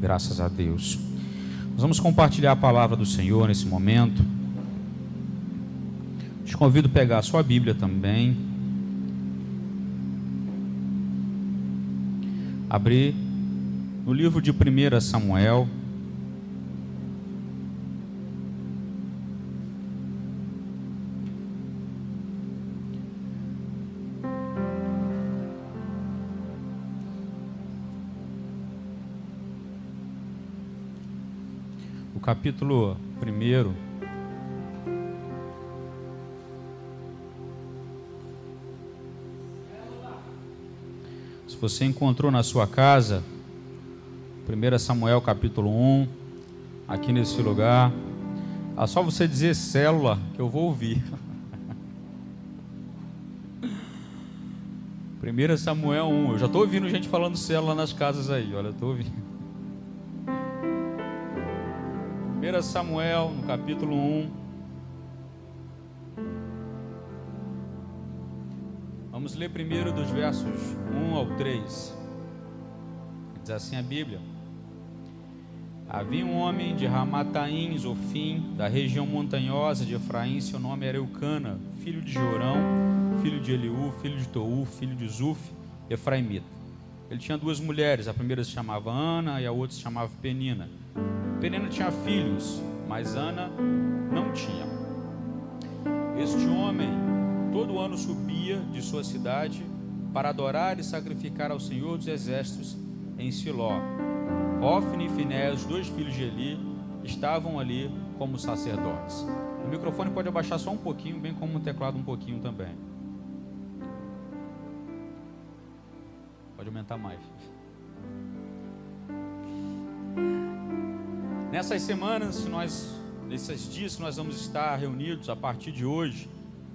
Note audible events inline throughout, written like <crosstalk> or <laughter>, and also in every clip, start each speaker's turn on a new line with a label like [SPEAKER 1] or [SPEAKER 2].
[SPEAKER 1] Graças a Deus. Nós vamos compartilhar a palavra do Senhor nesse momento. Te convido a pegar a sua Bíblia também. Abrir no livro de 1 Samuel. Capítulo 1. Se você encontrou na sua casa, 1 Samuel capítulo 1, aqui nesse lugar, é só você dizer célula que eu vou ouvir. <laughs> 1 Samuel 1, eu já estou ouvindo gente falando célula nas casas aí, olha, estou ouvindo. 1 Samuel, no capítulo 1. Vamos ler primeiro dos versos 1 ao 3. Diz assim a Bíblia: Havia um homem de Ramataim, Zofim, da região montanhosa de Efraim, seu nome era Eucana, filho de Jorão, filho de Eliú, filho de Tou, filho de Zuf, Efraimita. Ele tinha duas mulheres, a primeira se chamava Ana e a outra se chamava Penina. Penina tinha filhos, mas Ana não tinha. Este homem todo ano subia de sua cidade para adorar e sacrificar ao Senhor dos Exércitos em Siló. Ofne e Finés, dois filhos de Eli, estavam ali como sacerdotes. O microfone pode abaixar só um pouquinho, bem como o teclado um pouquinho também. Pode aumentar mais. Nessas semanas, nós, nesses dias que nós vamos estar reunidos a partir de hoje,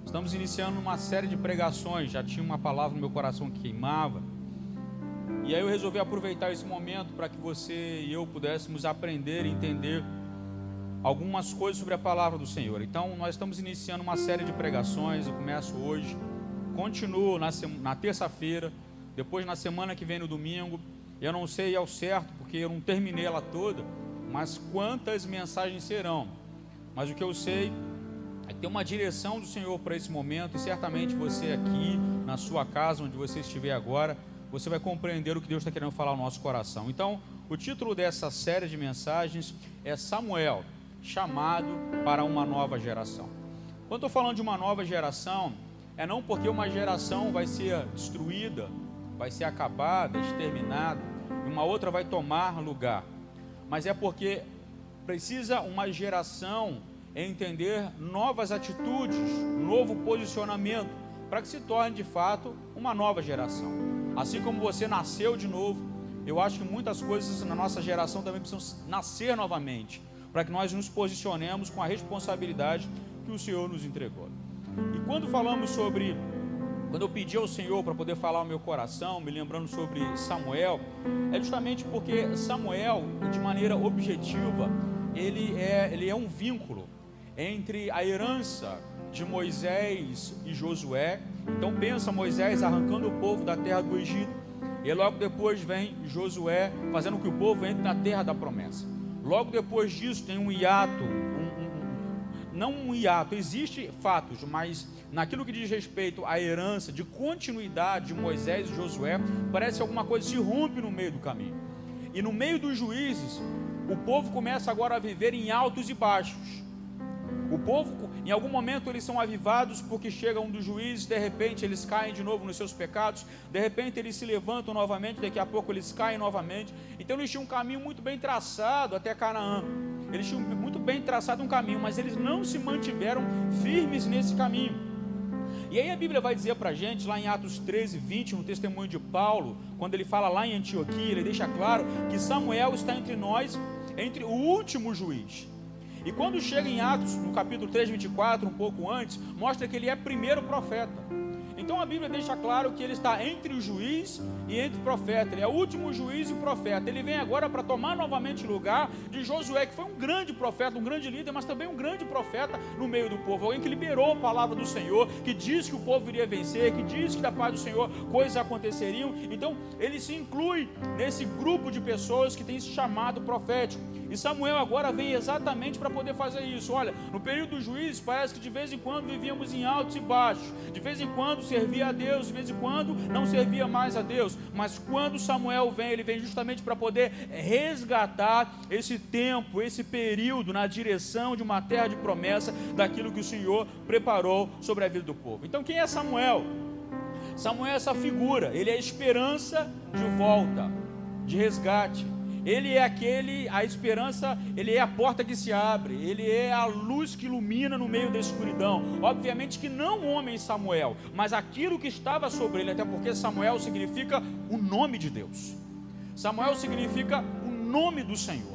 [SPEAKER 1] estamos iniciando uma série de pregações. Já tinha uma palavra no meu coração que queimava. E aí eu resolvi aproveitar esse momento para que você e eu pudéssemos aprender e entender algumas coisas sobre a palavra do Senhor. Então, nós estamos iniciando uma série de pregações. Eu começo hoje, continuo na, na terça-feira, depois na semana que vem no domingo. Eu não sei ao certo, porque eu não terminei ela toda mas quantas mensagens serão? Mas o que eu sei é tem uma direção do Senhor para esse momento, e certamente você aqui, na sua casa, onde você estiver agora, você vai compreender o que Deus está querendo falar ao nosso coração. Então, o título dessa série de mensagens é Samuel, chamado para uma nova geração. Quando estou falando de uma nova geração, é não porque uma geração vai ser destruída, vai ser acabada, exterminada, e uma outra vai tomar lugar mas é porque precisa uma geração entender novas atitudes, novo posicionamento, para que se torne de fato uma nova geração. Assim como você nasceu de novo, eu acho que muitas coisas na nossa geração também precisam nascer novamente, para que nós nos posicionemos com a responsabilidade que o Senhor nos entregou. E quando falamos sobre quando eu pedi ao Senhor para poder falar ao meu coração, me lembrando sobre Samuel, é justamente porque Samuel, de maneira objetiva, ele é, ele é um vínculo entre a herança de Moisés e Josué. Então pensa Moisés arrancando o povo da terra do Egito, e logo depois vem Josué fazendo com que o povo entre na terra da promessa. Logo depois disso tem um hiato, não um hiato, existe fatos, mas naquilo que diz respeito à herança de continuidade de Moisés e Josué, parece que alguma coisa se rompe no meio do caminho. E no meio dos juízes, o povo começa agora a viver em altos e baixos. O povo, em algum momento, eles são avivados porque chega um dos juízes, de repente eles caem de novo nos seus pecados, de repente eles se levantam novamente, daqui a pouco eles caem novamente. Então eles tinham um caminho muito bem traçado até Canaã. Eles tinham muito bem traçado um caminho, mas eles não se mantiveram firmes nesse caminho. E aí a Bíblia vai dizer para a gente, lá em Atos 13, 20, no testemunho de Paulo, quando ele fala lá em Antioquia, ele deixa claro que Samuel está entre nós, entre o último juiz. E quando chega em Atos, no capítulo 3, 24, um pouco antes, mostra que ele é primeiro profeta. Então a Bíblia deixa claro que ele está entre o juiz e entre o profeta. Ele é o último juiz e profeta. Ele vem agora para tomar novamente lugar de Josué, que foi um grande profeta, um grande líder, mas também um grande profeta no meio do povo. Alguém que liberou a palavra do Senhor, que disse que o povo iria vencer, que disse que da paz do Senhor coisas aconteceriam. Então ele se inclui nesse grupo de pessoas que tem esse chamado profético. E Samuel agora vem exatamente para poder fazer isso. Olha, no período dos juízes, parece que de vez em quando vivíamos em altos e baixos. De vez em quando servia a Deus, de vez em quando não servia mais a Deus. Mas quando Samuel vem, ele vem justamente para poder resgatar esse tempo, esse período na direção de uma terra de promessa, daquilo que o Senhor preparou sobre a vida do povo. Então, quem é Samuel? Samuel é essa figura, ele é a esperança de volta, de resgate ele é aquele, a esperança, ele é a porta que se abre, ele é a luz que ilumina no meio da escuridão. Obviamente que não o homem Samuel, mas aquilo que estava sobre ele, até porque Samuel significa o nome de Deus. Samuel significa o nome do Senhor.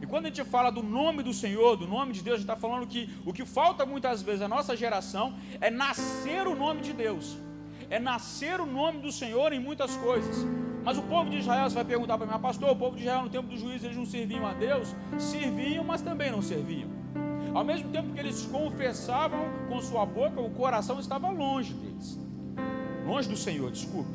[SPEAKER 1] E quando a gente fala do nome do Senhor, do nome de Deus, a gente está falando que o que falta muitas vezes à nossa geração é nascer o nome de Deus, é nascer o nome do Senhor em muitas coisas. Mas o povo de Israel, você vai perguntar para mim, ah, pastor, o povo de Israel no tempo do juízo eles não serviam a Deus? Serviam, mas também não serviam. Ao mesmo tempo que eles confessavam com sua boca, o coração estava longe deles. Longe do Senhor, desculpe.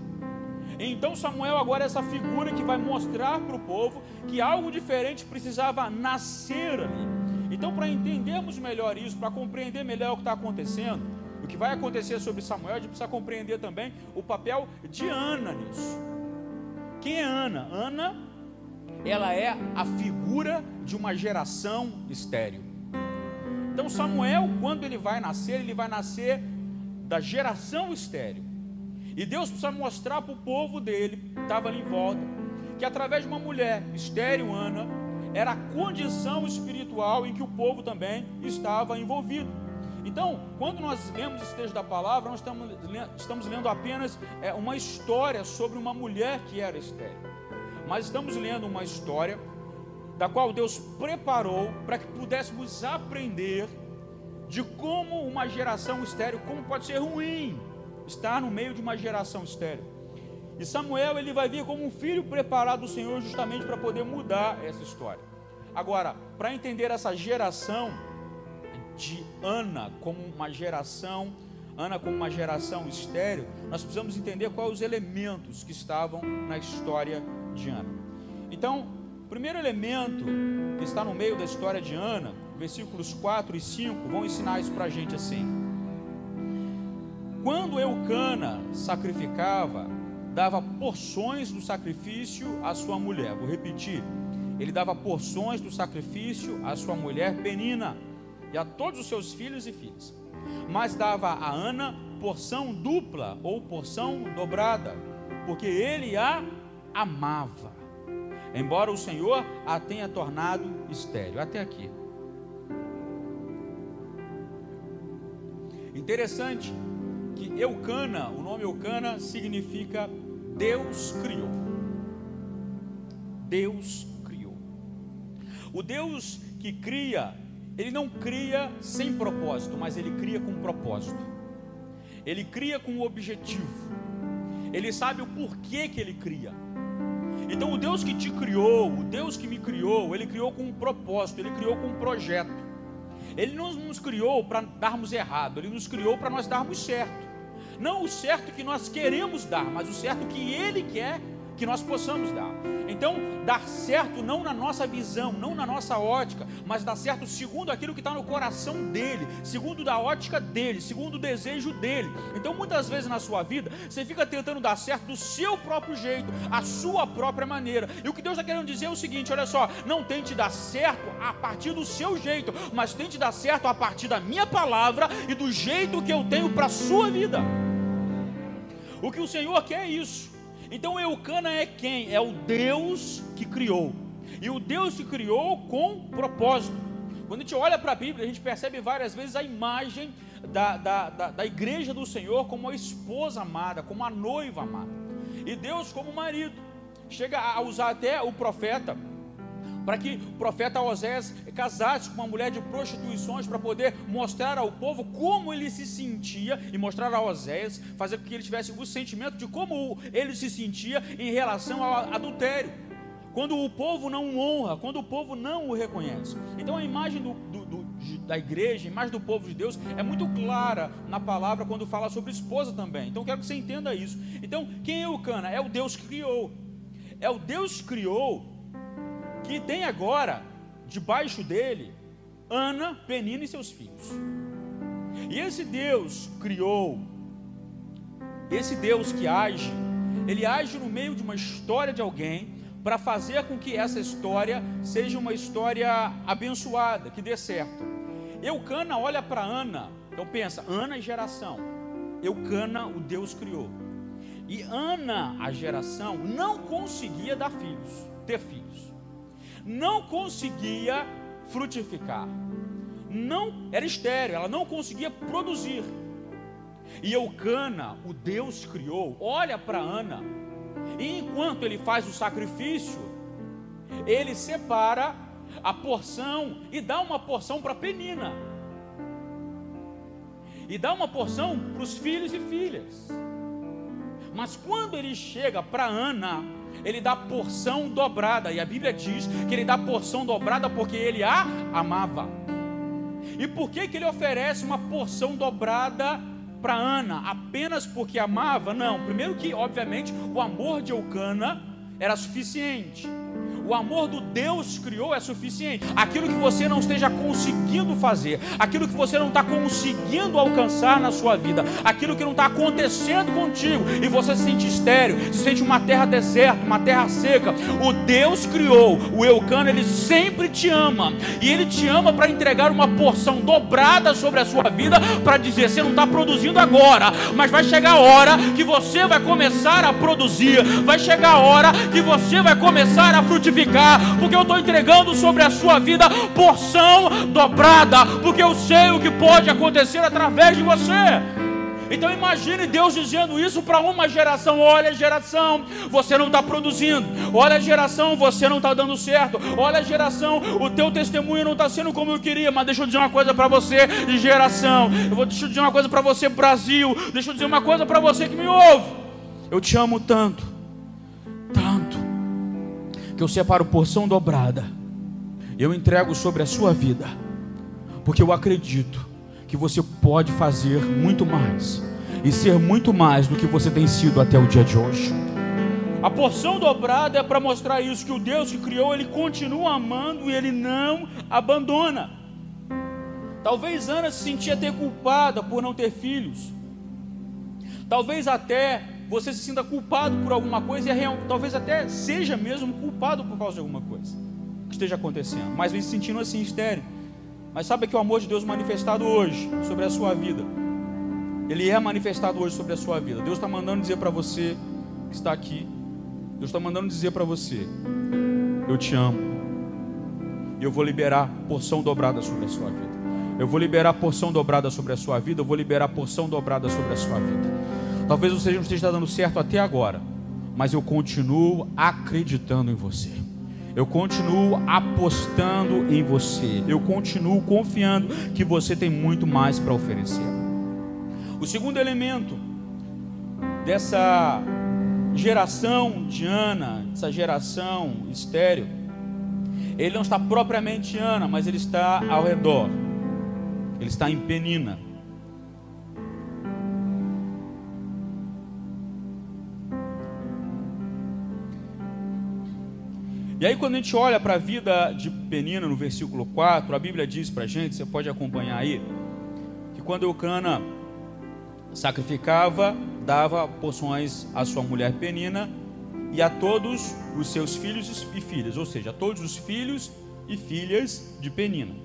[SPEAKER 1] Então Samuel agora é essa figura que vai mostrar para o povo que algo diferente precisava nascer ali. Então, para entendermos melhor isso, para compreender melhor o que está acontecendo, o que vai acontecer sobre Samuel, a gente precisa compreender também o papel de Ana nisso. Quem é Ana? Ana, ela é a figura de uma geração estéril. Então Samuel, quando ele vai nascer, ele vai nascer da geração estéril. E Deus precisa mostrar para o povo dele, que estava ali em volta, que através de uma mulher estéril, Ana, era a condição espiritual em que o povo também estava envolvido. Então, quando nós lemos esse texto da palavra, nós estamos, estamos lendo apenas é, uma história sobre uma mulher que era estéril. Mas estamos lendo uma história da qual Deus preparou para que pudéssemos aprender de como uma geração estéril, como pode ser ruim estar no meio de uma geração estéril. E Samuel ele vai vir como um filho preparado do Senhor justamente para poder mudar essa história. Agora, para entender essa geração, de Ana como uma geração, Ana como uma geração estéril, nós precisamos entender quais os elementos que estavam na história de Ana. Então, o primeiro elemento que está no meio da história de Ana, versículos 4 e 5, vão ensinar isso para a gente assim. Quando Eucana sacrificava, dava porções do sacrifício à sua mulher. Vou repetir. Ele dava porções do sacrifício à sua mulher Penina a todos os seus filhos e filhas. Mas dava a Ana porção dupla ou porção dobrada, porque ele a amava, embora o Senhor a tenha tornado estéril. Até aqui. Interessante que Eucana, o nome Eucana significa Deus criou. Deus criou. O Deus que cria ele não cria sem propósito, mas ele cria com propósito. Ele cria com objetivo. Ele sabe o porquê que ele cria. Então, o Deus que te criou, o Deus que me criou, ele criou com um propósito, ele criou com um projeto. Ele não nos criou para darmos errado, ele nos criou para nós darmos certo. Não o certo que nós queremos dar, mas o certo que ele quer que nós possamos dar. Então, dar certo não na nossa visão, não na nossa ótica, mas dar certo segundo aquilo que está no coração dele, segundo da ótica dele, segundo o desejo dele. Então, muitas vezes na sua vida, você fica tentando dar certo do seu próprio jeito, a sua própria maneira. E o que Deus está querendo dizer é o seguinte: olha só, não tente dar certo a partir do seu jeito, mas tente dar certo a partir da minha palavra e do jeito que eu tenho para a sua vida. O que o Senhor quer é isso. Então Eucana é quem? É o Deus que criou. E o Deus que criou com propósito. Quando a gente olha para a Bíblia, a gente percebe várias vezes a imagem da, da, da, da igreja do Senhor como a esposa amada, como a noiva amada. E Deus como marido. Chega a usar até o profeta para que o profeta Osés casasse com uma mulher de prostituições para poder mostrar ao povo como ele se sentia e mostrar a Osés, fazer com que ele tivesse o sentimento de como ele se sentia em relação ao adultério. Quando o povo não honra, quando o povo não o reconhece. Então a imagem do, do, do, da igreja, imagem do povo de Deus é muito clara na palavra quando fala sobre esposa também. Então quero que você entenda isso. Então, quem é o Cana? É o Deus que criou. É o Deus que criou que tem agora, debaixo dele, Ana, Penina e seus filhos. E esse Deus criou, esse Deus que age, ele age no meio de uma história de alguém para fazer com que essa história seja uma história abençoada, que dê certo. Eucana olha para Ana, então pensa, Ana é geração, Eucana o Deus criou. E Ana, a geração, não conseguia dar filhos, ter filhos não conseguia frutificar. Não era estéreo, ela não conseguia produzir. E Eucana, o Deus criou, olha para Ana, e enquanto ele faz o sacrifício, ele separa a porção e dá uma porção para Penina. E dá uma porção para os filhos e filhas. Mas quando ele chega para Ana, ele dá porção dobrada, e a Bíblia diz que ele dá porção dobrada porque ele a amava. E por que, que ele oferece uma porção dobrada para Ana? Apenas porque amava? Não. Primeiro que, obviamente, o amor de Eucana era suficiente. O amor do Deus criou é suficiente. Aquilo que você não esteja conseguindo fazer, aquilo que você não está conseguindo alcançar na sua vida, aquilo que não está acontecendo contigo, e você se sente estéreo, se sente uma terra deserta, uma terra seca. O Deus criou, o Eucano, ele sempre te ama, e ele te ama para entregar uma porção dobrada sobre a sua vida, para dizer: você não está produzindo agora, mas vai chegar a hora que você vai começar a produzir, vai chegar a hora que você vai começar a frutificar porque eu estou entregando sobre a sua vida porção dobrada, porque eu sei o que pode acontecer através de você. Então imagine Deus dizendo isso para uma geração: olha, geração, você não está produzindo. Olha, geração, você não está dando certo. Olha, geração, o teu testemunho não está sendo como eu queria. Mas deixa eu dizer uma coisa para você, geração. Eu vou deixa eu dizer uma coisa para você, Brasil. Deixa eu dizer uma coisa para você que me ouve. Eu te amo tanto que eu separo porção dobrada, eu entrego sobre a sua vida, porque eu acredito que você pode fazer muito mais e ser muito mais do que você tem sido até o dia de hoje. A porção dobrada é para mostrar isso que o Deus que criou, ele continua amando e ele não abandona. Talvez Ana se sentia até culpada por não ter filhos. Talvez até você se sinta culpado por alguma coisa e é real, talvez até seja mesmo culpado por causa de alguma coisa que esteja acontecendo, mas vem se sentindo assim estéreo. Mas sabe que o amor de Deus manifestado hoje sobre a sua vida, ele é manifestado hoje sobre a sua vida. Deus está mandando dizer para você que está aqui, Deus está mandando dizer para você: Eu te amo, e eu vou liberar porção dobrada sobre a sua vida. Eu vou liberar porção dobrada sobre a sua vida. Eu vou liberar porção dobrada sobre a sua vida. Talvez você não esteja dando certo até agora, mas eu continuo acreditando em você. Eu continuo apostando em você. Eu continuo confiando que você tem muito mais para oferecer. O segundo elemento dessa geração de Ana, essa geração estéreo, ele não está propriamente Ana, mas ele está ao redor. Ele está em Penina. E aí, quando a gente olha para a vida de Penina no versículo 4, a Bíblia diz para a gente, você pode acompanhar aí, que quando Eucana sacrificava, dava porções à sua mulher Penina e a todos os seus filhos e filhas, ou seja, a todos os filhos e filhas de Penina.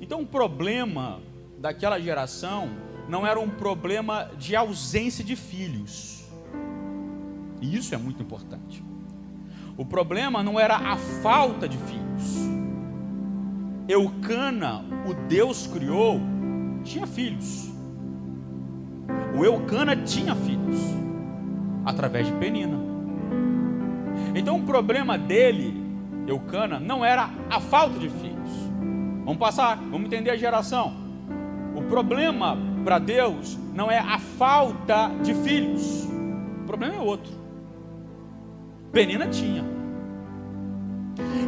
[SPEAKER 1] Então, o problema daquela geração não era um problema de ausência de filhos, e isso é muito importante. O problema não era a falta de filhos. Eucana, o Deus criou, tinha filhos. O Eucana tinha filhos através de Penina. Então o problema dele Eucana não era a falta de filhos. Vamos passar, vamos entender a geração. O problema para Deus não é a falta de filhos. O problema é outro. Penina tinha.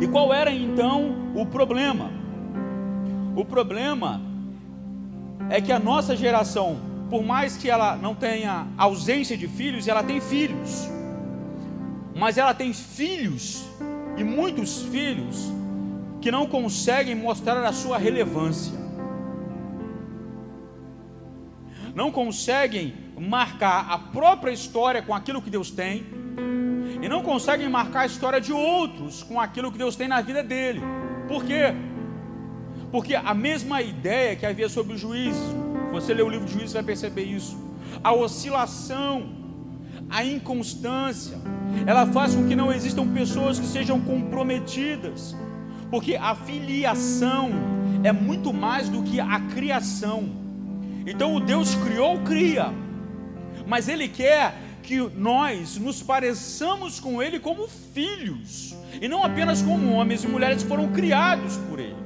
[SPEAKER 1] E qual era então o problema? O problema é que a nossa geração, por mais que ela não tenha ausência de filhos, ela tem filhos. Mas ela tem filhos e muitos filhos que não conseguem mostrar a sua relevância. Não conseguem marcar a própria história com aquilo que Deus tem e não conseguem marcar a história de outros com aquilo que Deus tem na vida dele. Por quê? Porque a mesma ideia que havia sobre o juízo, você lê o livro de juízo vai perceber isso. A oscilação, a inconstância, ela faz com que não existam pessoas que sejam comprometidas, porque a filiação é muito mais do que a criação. Então o Deus criou, cria, mas Ele quer que nós nos pareçamos com Ele como filhos, e não apenas como homens e mulheres que foram criados por Ele.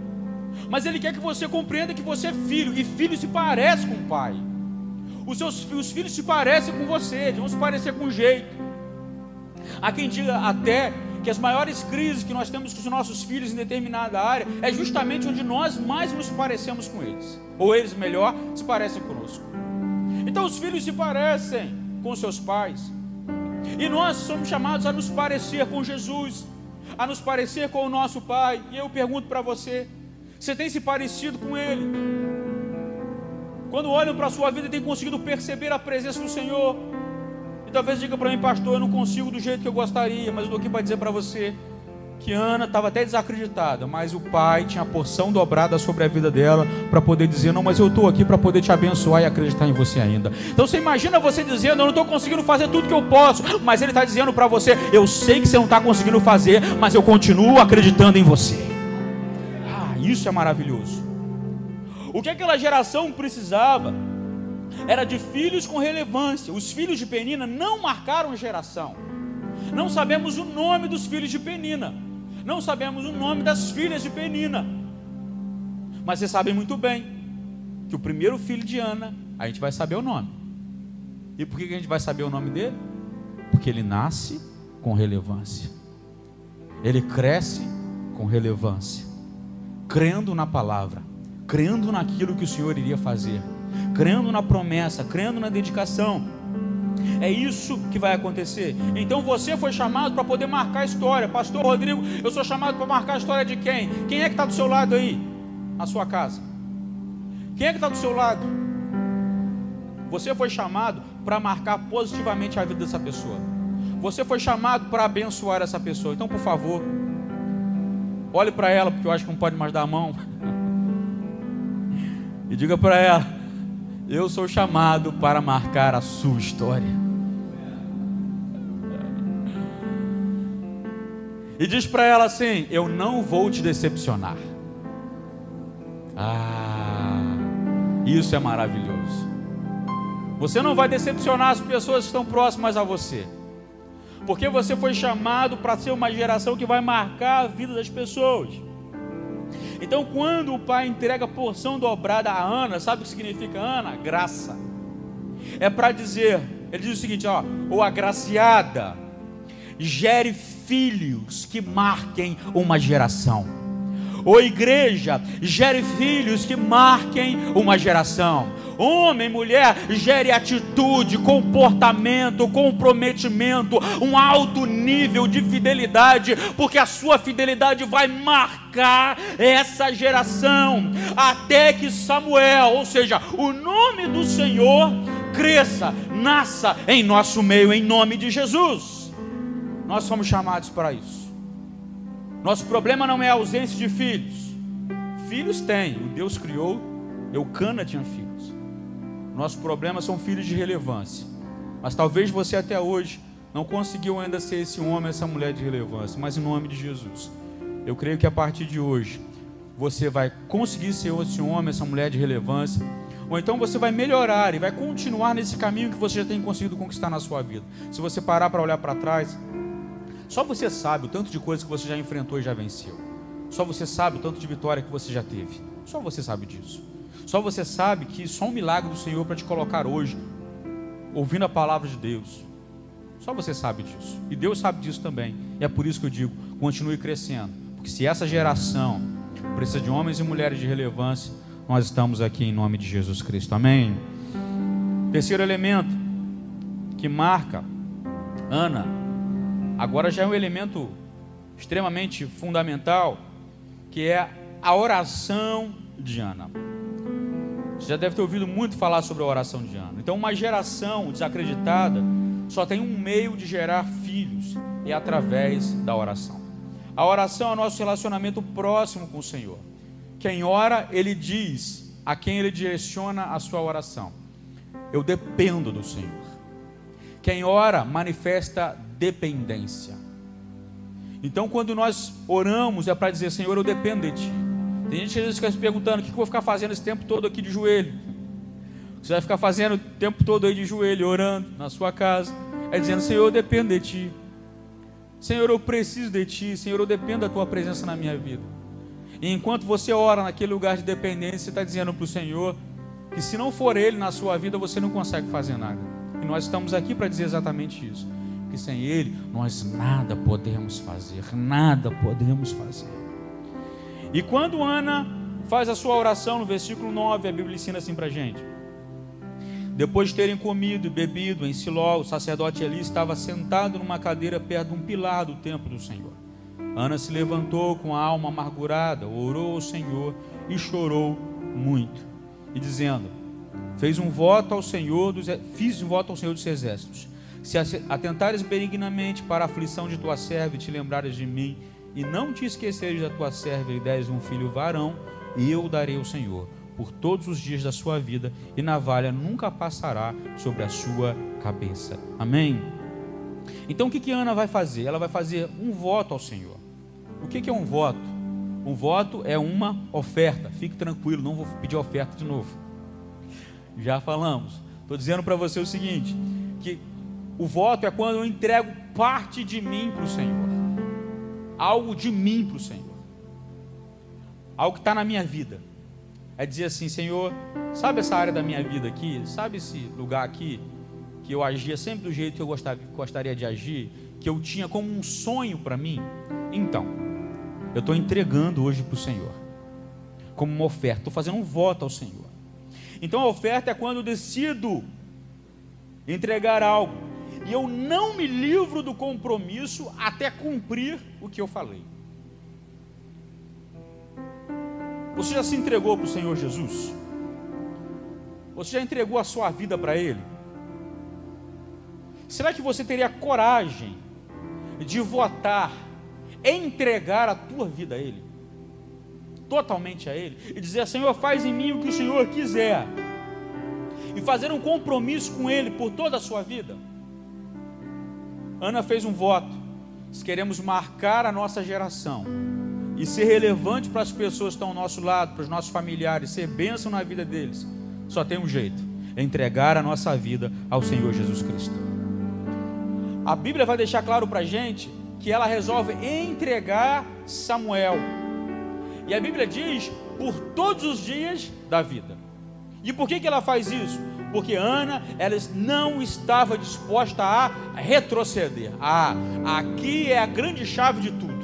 [SPEAKER 1] Mas Ele quer que você compreenda que você é filho, e filho se parece com o pai. Os seus os filhos se parecem com você, eles vão se parecer com jeito. Há quem diga até que as maiores crises que nós temos com os nossos filhos em determinada área é justamente onde nós mais nos parecemos com eles, ou eles, melhor, se parecem conosco. Então os filhos se parecem com seus pais. E nós somos chamados a nos parecer com Jesus, a nos parecer com o nosso Pai. E eu pergunto para você: você tem se parecido com Ele? Quando olham para a sua vida, tem conseguido perceber a presença do Senhor? E talvez diga para mim, pastor, eu não consigo do jeito que eu gostaria, mas eu estou aqui para dizer para você que Ana estava até desacreditada, mas o pai tinha a porção dobrada sobre a vida dela para poder dizer: Não, mas eu estou aqui para poder te abençoar e acreditar em você ainda. Então você imagina você dizendo: Eu não estou conseguindo fazer tudo que eu posso, mas ele está dizendo para você: Eu sei que você não está conseguindo fazer, mas eu continuo acreditando em você. Ah, isso é maravilhoso. O que aquela geração precisava era de filhos com relevância. Os filhos de Penina não marcaram geração. Não sabemos o nome dos filhos de Penina não sabemos o nome das filhas de Penina. Mas vocês sabem muito bem que o primeiro filho de Ana, a gente vai saber o nome. E por que a gente vai saber o nome dele? Porque ele nasce com relevância. Ele cresce com relevância. Crendo na palavra, crendo naquilo que o Senhor iria fazer, crendo na promessa, crendo na dedicação. É isso que vai acontecer. Então você foi chamado para poder marcar a história. Pastor Rodrigo, eu sou chamado para marcar a história de quem? Quem é que está do seu lado aí? Na sua casa. Quem é que está do seu lado? Você foi chamado para marcar positivamente a vida dessa pessoa. Você foi chamado para abençoar essa pessoa. Então, por favor, olhe para ela, porque eu acho que não pode mais dar a mão. <laughs> e diga para ela: Eu sou chamado para marcar a sua história. E diz para ela assim: Eu não vou te decepcionar. Ah, isso é maravilhoso. Você não vai decepcionar as pessoas que estão próximas a você, porque você foi chamado para ser uma geração que vai marcar a vida das pessoas. Então, quando o pai entrega a porção dobrada a Ana, sabe o que significa Ana? Graça. É para dizer, ele diz o seguinte: ó, ou agraciada, gere filhos que marquem uma geração. Ô igreja, gere filhos que marquem uma geração. Homem, mulher, gere atitude, comportamento, comprometimento, um alto nível de fidelidade, porque a sua fidelidade vai marcar essa geração, até que Samuel, ou seja, o nome do Senhor, cresça, nasça em nosso meio, em nome de Jesus. Nós somos chamados para isso. Nosso problema não é a ausência de filhos. Filhos tem, o Deus criou, Eucana tinha filhos. Nosso problema são filhos de relevância. Mas talvez você até hoje não conseguiu ainda ser esse homem, essa mulher de relevância, mas em nome de Jesus. Eu creio que a partir de hoje você vai conseguir ser esse homem, essa mulher de relevância, ou então você vai melhorar e vai continuar nesse caminho que você já tem conseguido conquistar na sua vida. Se você parar para olhar para trás, Só você sabe o tanto de coisas que você já enfrentou e já venceu. Só você sabe o tanto de vitória que você já teve. Só você sabe disso. Só você sabe que só um milagre do Senhor para te colocar hoje, ouvindo a palavra de Deus. Só você sabe disso. E Deus sabe disso também. E é por isso que eu digo: continue crescendo. Porque se essa geração precisa de homens e mulheres de relevância, nós estamos aqui em nome de Jesus Cristo. Amém. Terceiro elemento que marca Ana, agora já é um elemento extremamente fundamental, que é a oração de Ana. Você já deve ter ouvido muito falar sobre a oração de Ana. Então, uma geração desacreditada só tem um meio de gerar filhos, é através da oração. A oração é o nosso relacionamento próximo com o Senhor. Quem ora, ele diz a quem ele direciona a sua oração. Eu dependo do Senhor. Quem ora manifesta dependência. Então, quando nós oramos, é para dizer: Senhor, eu dependo de Ti. Tem gente que às vezes fica se perguntando: o que eu vou ficar fazendo esse tempo todo aqui de joelho? Você vai ficar fazendo o tempo todo aí de joelho, orando na sua casa, é dizendo: Senhor, eu dependo de Ti. Senhor, eu preciso de Ti. Senhor, eu dependo da Tua presença na minha vida. E enquanto você ora naquele lugar de dependência, você está dizendo para o Senhor que se não for Ele na sua vida, você não consegue fazer nada. E nós estamos aqui para dizer exatamente isso. Que sem Ele nós nada podemos fazer, nada podemos fazer. E quando Ana faz a sua oração no versículo 9, a Bíblia ensina assim para gente. Depois de terem comido e bebido em Siló, o sacerdote Eli estava sentado numa cadeira perto de um pilar do templo do Senhor. Ana se levantou com a alma amargurada, orou ao Senhor e chorou muito, e dizendo: Fez um voto ao Senhor dos, fiz um voto ao Senhor dos exércitos. Se atentares benignamente para a aflição de tua serva e te lembrares de mim, e não te esqueceres da tua serva e deres um filho varão, eu o darei ao Senhor por todos os dias da sua vida, e navalha nunca passará sobre a sua cabeça. Amém? Então o que, que Ana vai fazer? Ela vai fazer um voto ao Senhor. O que, que é um voto? Um voto é uma oferta. Fique tranquilo, não vou pedir oferta de novo. Já falamos. Estou dizendo para você o seguinte: que o voto é quando eu entrego parte de mim para o Senhor, algo de mim para o Senhor, algo que está na minha vida é dizer assim: Senhor, sabe essa área da minha vida aqui? Sabe esse lugar aqui? Que eu agia sempre do jeito que eu gostaria de agir? Que eu tinha como um sonho para mim? Então, eu estou entregando hoje para o Senhor, como uma oferta, estou fazendo um voto ao Senhor. Então, a oferta é quando eu decido entregar algo, e eu não me livro do compromisso até cumprir o que eu falei. Você já se entregou para o Senhor Jesus? Você já entregou a sua vida para Ele? Será que você teria coragem de votar, entregar a tua vida a Ele? Totalmente a Ele? E dizer, Senhor, faz em mim o que o Senhor quiser. E fazer um compromisso com Ele por toda a sua vida? Ana fez um voto. Se queremos marcar a nossa geração, e ser relevante para as pessoas que estão ao nosso lado, para os nossos familiares, ser bênção na vida deles, só tem um jeito: entregar a nossa vida ao Senhor Jesus Cristo. A Bíblia vai deixar claro para a gente que ela resolve entregar Samuel. E a Bíblia diz por todos os dias da vida. E por que, que ela faz isso? Porque Ana, ela não estava disposta a retroceder. Ah, aqui é a grande chave de tudo.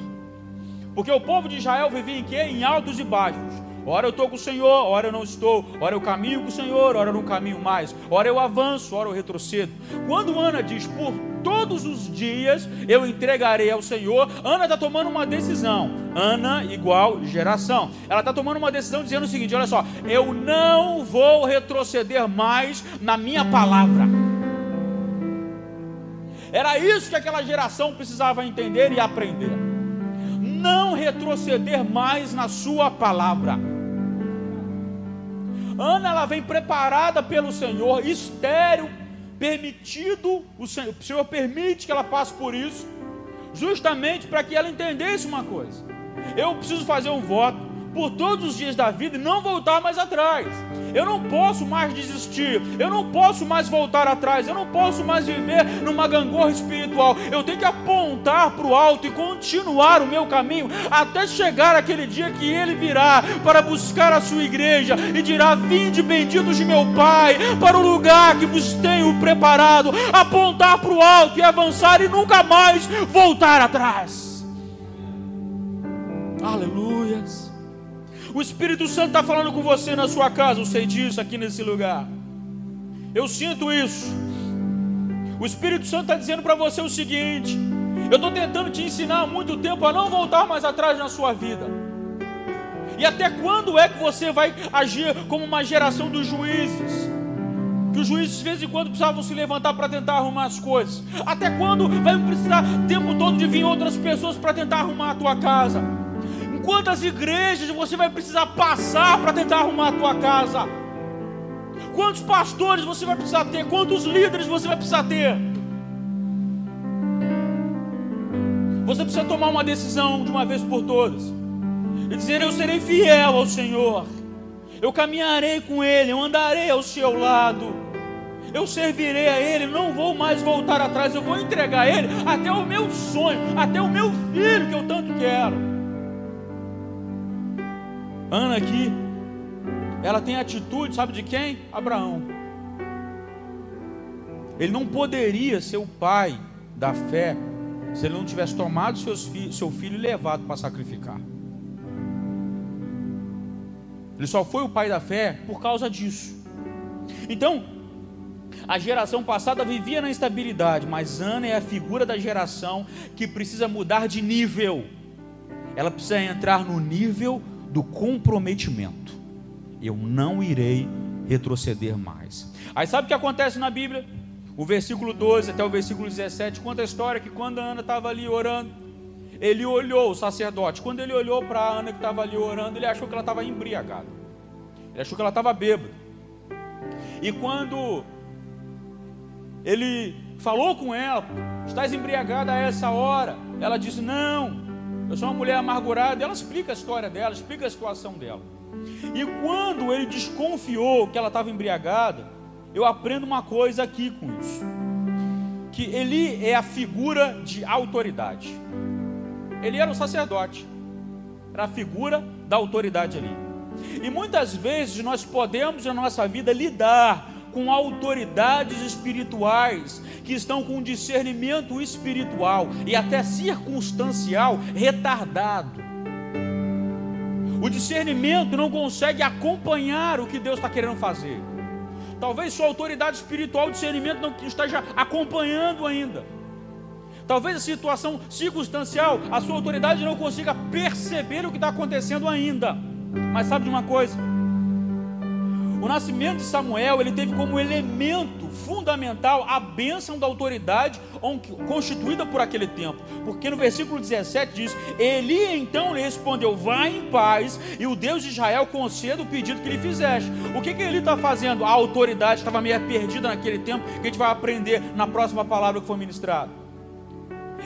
[SPEAKER 1] Porque o povo de Israel vivia em quê? Em altos e baixos. Ora eu estou com o Senhor, ora eu não estou. Ora eu caminho com o Senhor, ora eu não caminho mais. Ora eu avanço, ora eu retrocedo. Quando Ana diz, por todos os dias eu entregarei ao Senhor, Ana está tomando uma decisão. Ana igual geração. Ela está tomando uma decisão dizendo o seguinte: olha só, eu não vou retroceder mais na minha palavra. Era isso que aquela geração precisava entender e aprender não retroceder mais na sua palavra. Ana ela vem preparada pelo Senhor, estéreo, permitido, o Senhor, o Senhor permite que ela passe por isso, justamente para que ela entendesse uma coisa. Eu preciso fazer um voto por todos os dias da vida e não voltar mais atrás. Eu não posso mais desistir. Eu não posso mais voltar atrás. Eu não posso mais viver numa gangorra espiritual. Eu tenho que apontar para o alto e continuar o meu caminho até chegar aquele dia que Ele virá para buscar a sua igreja e dirá: Vinde benditos de meu Pai para o lugar que vos tenho preparado. Apontar para o alto e avançar e nunca mais voltar atrás. Aleluias. O Espírito Santo está falando com você na sua casa, eu sei disso aqui nesse lugar. Eu sinto isso. O Espírito Santo está dizendo para você o seguinte: eu estou tentando te ensinar há muito tempo a não voltar mais atrás na sua vida. E até quando é que você vai agir como uma geração dos juízes? Que os juízes de vez em quando precisavam se levantar para tentar arrumar as coisas. Até quando vai precisar tempo todo de vir outras pessoas para tentar arrumar a tua casa? Quantas igrejas você vai precisar passar para tentar arrumar a tua casa? Quantos pastores você vai precisar ter? Quantos líderes você vai precisar ter? Você precisa tomar uma decisão de uma vez por todas e dizer: Eu serei fiel ao Senhor, eu caminharei com Ele, eu andarei ao seu lado, eu servirei a Ele, não vou mais voltar atrás, eu vou entregar a Ele até o meu sonho, até o meu filho que eu tanto quero. Ana aqui, ela tem atitude, sabe de quem? Abraão. Ele não poderia ser o pai da fé se ele não tivesse tomado seus fi seu filho e levado para sacrificar. Ele só foi o pai da fé por causa disso. Então, a geração passada vivia na instabilidade, mas Ana é a figura da geração que precisa mudar de nível. Ela precisa entrar no nível do comprometimento. Eu não irei retroceder mais. Aí sabe o que acontece na Bíblia? O versículo 12 até o versículo 17 conta a história que quando a Ana estava ali orando, ele olhou o sacerdote. Quando ele olhou para a Ana que estava ali orando, ele achou que ela estava embriagada. Ele achou que ela estava bêbada. E quando ele falou com ela, estás embriagada a essa hora? Ela disse: Não, eu sou uma mulher amargurada. Ela explica a história dela, explica a situação dela. E quando ele desconfiou que ela estava embriagada, eu aprendo uma coisa aqui com isso: que ele é a figura de autoridade. Ele era o sacerdote, era a figura da autoridade ali. E muitas vezes nós podemos na nossa vida lidar com autoridades espirituais que estão com discernimento espiritual e até circunstancial retardado. O discernimento não consegue acompanhar o que Deus está querendo fazer. Talvez sua autoridade espiritual, o discernimento não esteja acompanhando ainda. Talvez a situação circunstancial, a sua autoridade não consiga perceber o que está acontecendo ainda. Mas sabe de uma coisa? O nascimento de Samuel, ele teve como elemento fundamental a bênção da autoridade constituída por aquele tempo. Porque no versículo 17 diz: Eli então lhe respondeu: Vá em paz, e o Deus de Israel conceda o pedido que lhe fizeste. O que, que ele está fazendo? A autoridade estava meio perdida naquele tempo, que a gente vai aprender na próxima palavra que foi ministrada.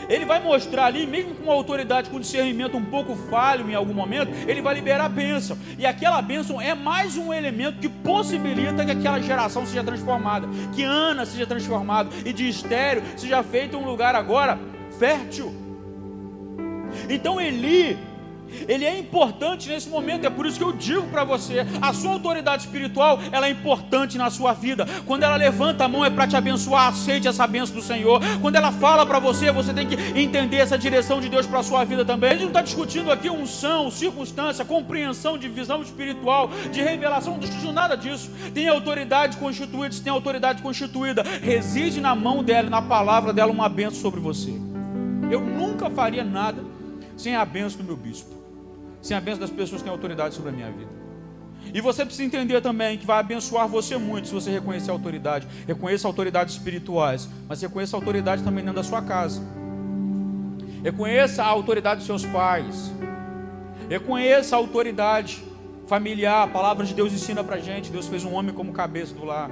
[SPEAKER 1] Ele vai mostrar ali, mesmo com uma autoridade, com discernimento um pouco falho em algum momento, ele vai liberar a bênção. E aquela bênção é mais um elemento que possibilita que aquela geração seja transformada, que Ana seja transformada e de estéreo seja feito um lugar agora fértil. Então Eli ele é importante nesse momento, é por isso que eu digo para você: a sua autoridade espiritual ela é importante na sua vida. Quando ela levanta a mão é para te abençoar, aceite essa bênção do Senhor. Quando ela fala para você, você tem que entender essa direção de Deus para a sua vida também. A gente não está discutindo aqui unção, circunstância, compreensão de visão espiritual, de revelação, não discutindo nada disso. Tem autoridade constituída, se tem autoridade constituída, reside na mão dela, na palavra dela, uma bênção sobre você. Eu nunca faria nada sem a bênção do meu bispo sem a bênção das pessoas que têm autoridade sobre a minha vida. E você precisa entender também que vai abençoar você muito se você reconhecer a autoridade. Reconheça autoridades espirituais, mas reconheça a autoridade também dentro da sua casa. Reconheça a autoridade dos seus pais. Reconheça a autoridade familiar. A palavra de Deus ensina pra gente. Deus fez um homem como cabeça do lar.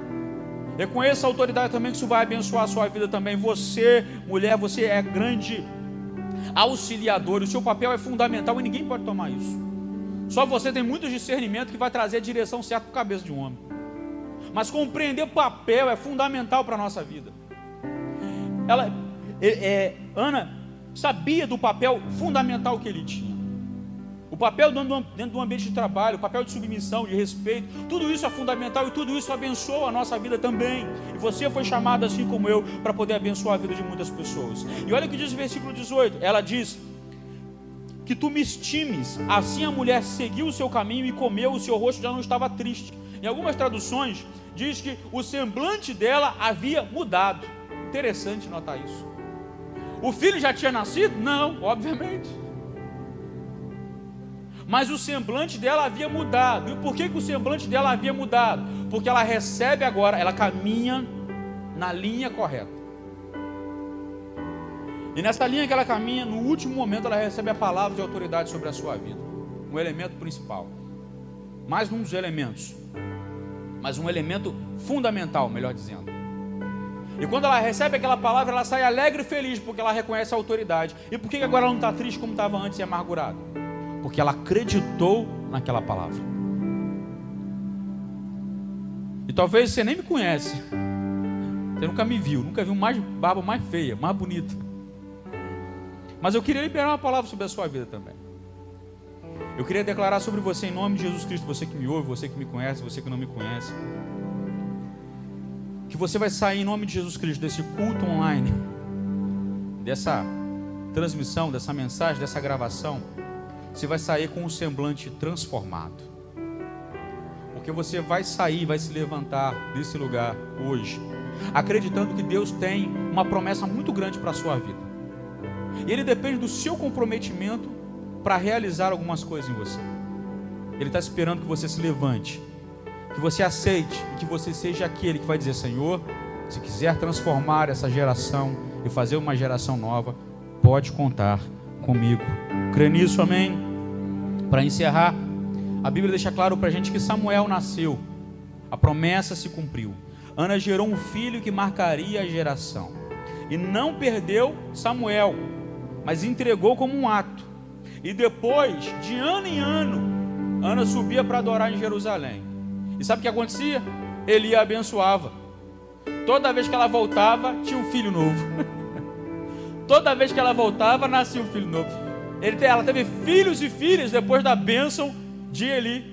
[SPEAKER 1] Reconheça a autoridade também, que isso vai abençoar a sua vida também. Você, mulher, você é grande auxiliador, o seu papel é fundamental e ninguém pode tomar isso. Só você tem muito discernimento que vai trazer a direção certa para a cabeça de um homem. Mas compreender papel é fundamental para a nossa vida. Ela, é, é, Ana sabia do papel fundamental que ele tinha. O papel dentro do ambiente de trabalho, o papel de submissão, de respeito, tudo isso é fundamental e tudo isso abençoa a nossa vida também. E você foi chamado, assim como eu, para poder abençoar a vida de muitas pessoas. E olha o que diz o versículo 18: ela diz que tu me estimes. Assim a mulher seguiu o seu caminho e comeu, o seu rosto já não estava triste. Em algumas traduções, diz que o semblante dela havia mudado. Interessante notar isso. O filho já tinha nascido? Não, obviamente mas o semblante dela havia mudado. E por que, que o semblante dela havia mudado? Porque ela recebe agora, ela caminha na linha correta. E nessa linha que ela caminha, no último momento ela recebe a palavra de autoridade sobre a sua vida. Um elemento principal. Mais um dos elementos. Mas um elemento fundamental, melhor dizendo. E quando ela recebe aquela palavra, ela sai alegre e feliz, porque ela reconhece a autoridade. E por que agora ela não está triste como estava antes e amargurada? Porque ela acreditou naquela palavra. E talvez você nem me conhece. Você nunca me viu, nunca viu mais barba mais feia, mais bonita. Mas eu queria liberar uma palavra sobre a sua vida também. Eu queria declarar sobre você em nome de Jesus Cristo, você que me ouve, você que me conhece, você que não me conhece. Que você vai sair em nome de Jesus Cristo desse culto online, dessa transmissão, dessa mensagem, dessa gravação você vai sair com um semblante transformado. Porque você vai sair, vai se levantar desse lugar hoje, acreditando que Deus tem uma promessa muito grande para a sua vida. E Ele depende do seu comprometimento para realizar algumas coisas em você. Ele está esperando que você se levante, que você aceite e que você seja aquele que vai dizer: Senhor, se quiser transformar essa geração e fazer uma geração nova, pode contar comigo. Crê nisso, amém? Para encerrar, a Bíblia deixa claro para a gente que Samuel nasceu, a promessa se cumpriu. Ana gerou um filho que marcaria a geração. E não perdeu Samuel, mas entregou como um ato. E depois, de ano em ano, Ana subia para adorar em Jerusalém. E sabe o que acontecia? Ele a abençoava. Toda vez que ela voltava, tinha um filho novo. <laughs> Toda vez que ela voltava, nascia um filho novo. Ele, ela teve filhos e filhas depois da bênção de Eli.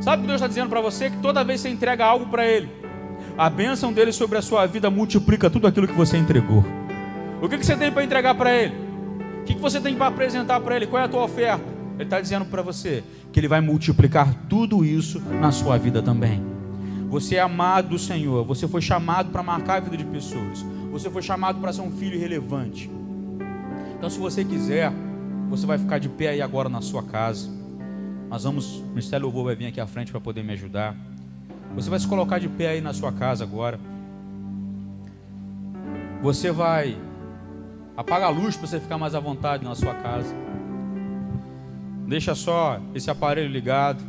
[SPEAKER 1] Sabe o que Deus está dizendo para você? Que toda vez que você entrega algo para Ele, a bênção dele sobre a sua vida multiplica tudo aquilo que você entregou. O que, que você tem para entregar para Ele? O que, que você tem para apresentar para Ele? Qual é a tua oferta? Ele está dizendo para você que Ele vai multiplicar tudo isso na sua vida também. Você é amado do Senhor, você foi chamado para marcar a vida de pessoas, você foi chamado para ser um filho relevante. Então, se você quiser, você vai ficar de pé aí agora na sua casa. Nós vamos, o Ministério Louvor vai vir aqui à frente para poder me ajudar. Você vai se colocar de pé aí na sua casa agora. Você vai apagar a luz para você ficar mais à vontade na sua casa. Deixa só esse aparelho ligado.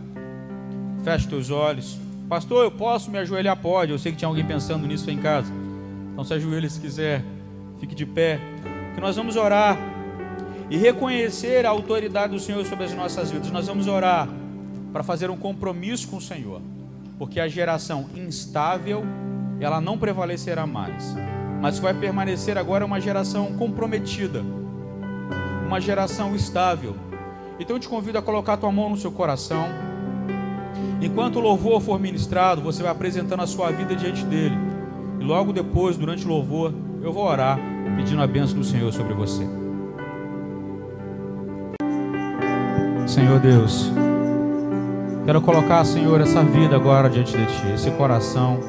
[SPEAKER 1] Feche teus olhos. Pastor, eu posso me ajoelhar? Pode. Eu sei que tinha alguém pensando nisso em casa. Então se ajoelhe se quiser. Fique de pé que nós vamos orar e reconhecer a autoridade do Senhor sobre as nossas vidas. Nós vamos orar para fazer um compromisso com o Senhor, porque a geração instável, ela não prevalecerá mais, mas vai permanecer agora uma geração comprometida, uma geração estável. Então eu te convido a colocar tua mão no seu coração. Enquanto o louvor for ministrado, você vai apresentando a sua vida diante dele. E logo depois, durante o louvor, eu vou orar pedindo a bênção do Senhor sobre você. Senhor Deus, quero colocar, Senhor, essa vida agora diante de Ti, esse coração,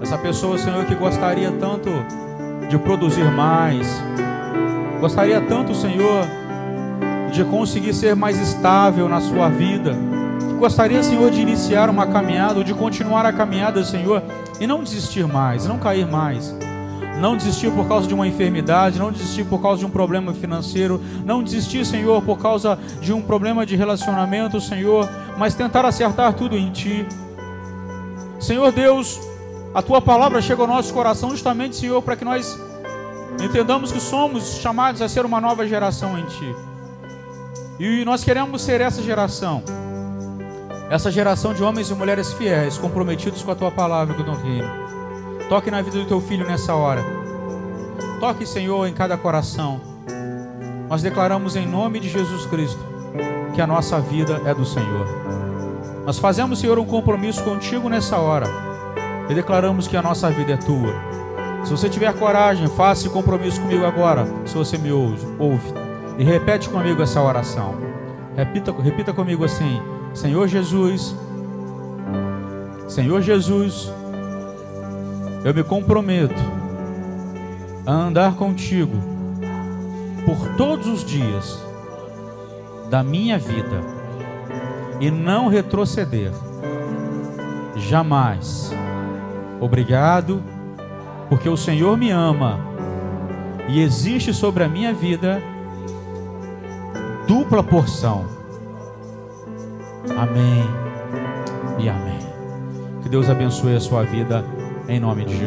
[SPEAKER 1] essa pessoa, Senhor, que gostaria tanto de produzir mais, gostaria tanto, Senhor, de conseguir ser mais estável na sua vida, gostaria, Senhor, de iniciar uma caminhada, ou de continuar a caminhada, Senhor, e não desistir mais, não cair mais não desistir por causa de uma enfermidade, não desistir por causa de um problema financeiro, não desistir, Senhor, por causa de um problema de relacionamento, Senhor, mas tentar acertar tudo em Ti. Senhor Deus, a Tua palavra chega ao nosso coração justamente, Senhor, para que nós entendamos que somos chamados a ser uma nova geração em Ti. E nós queremos ser essa geração. Essa geração de homens e mulheres fiéis, comprometidos com a tua palavra, com o teu reino. Toque na vida do teu filho nessa hora. Toque, Senhor, em cada coração. Nós declaramos em nome de Jesus Cristo que a nossa vida é do Senhor. Nós fazemos, Senhor, um compromisso contigo nessa hora e declaramos que a nossa vida é tua. Se você tiver coragem, faça esse compromisso comigo agora, se você me ouve, ouve. E repete comigo essa oração. Repita, repita comigo assim: Senhor Jesus, Senhor Jesus, eu me comprometo a andar contigo por todos os dias da minha vida e não retroceder. Jamais. Obrigado, porque o Senhor me ama e existe sobre a minha vida dupla porção. Amém e amém. Que Deus abençoe a sua vida em nome de Jesus.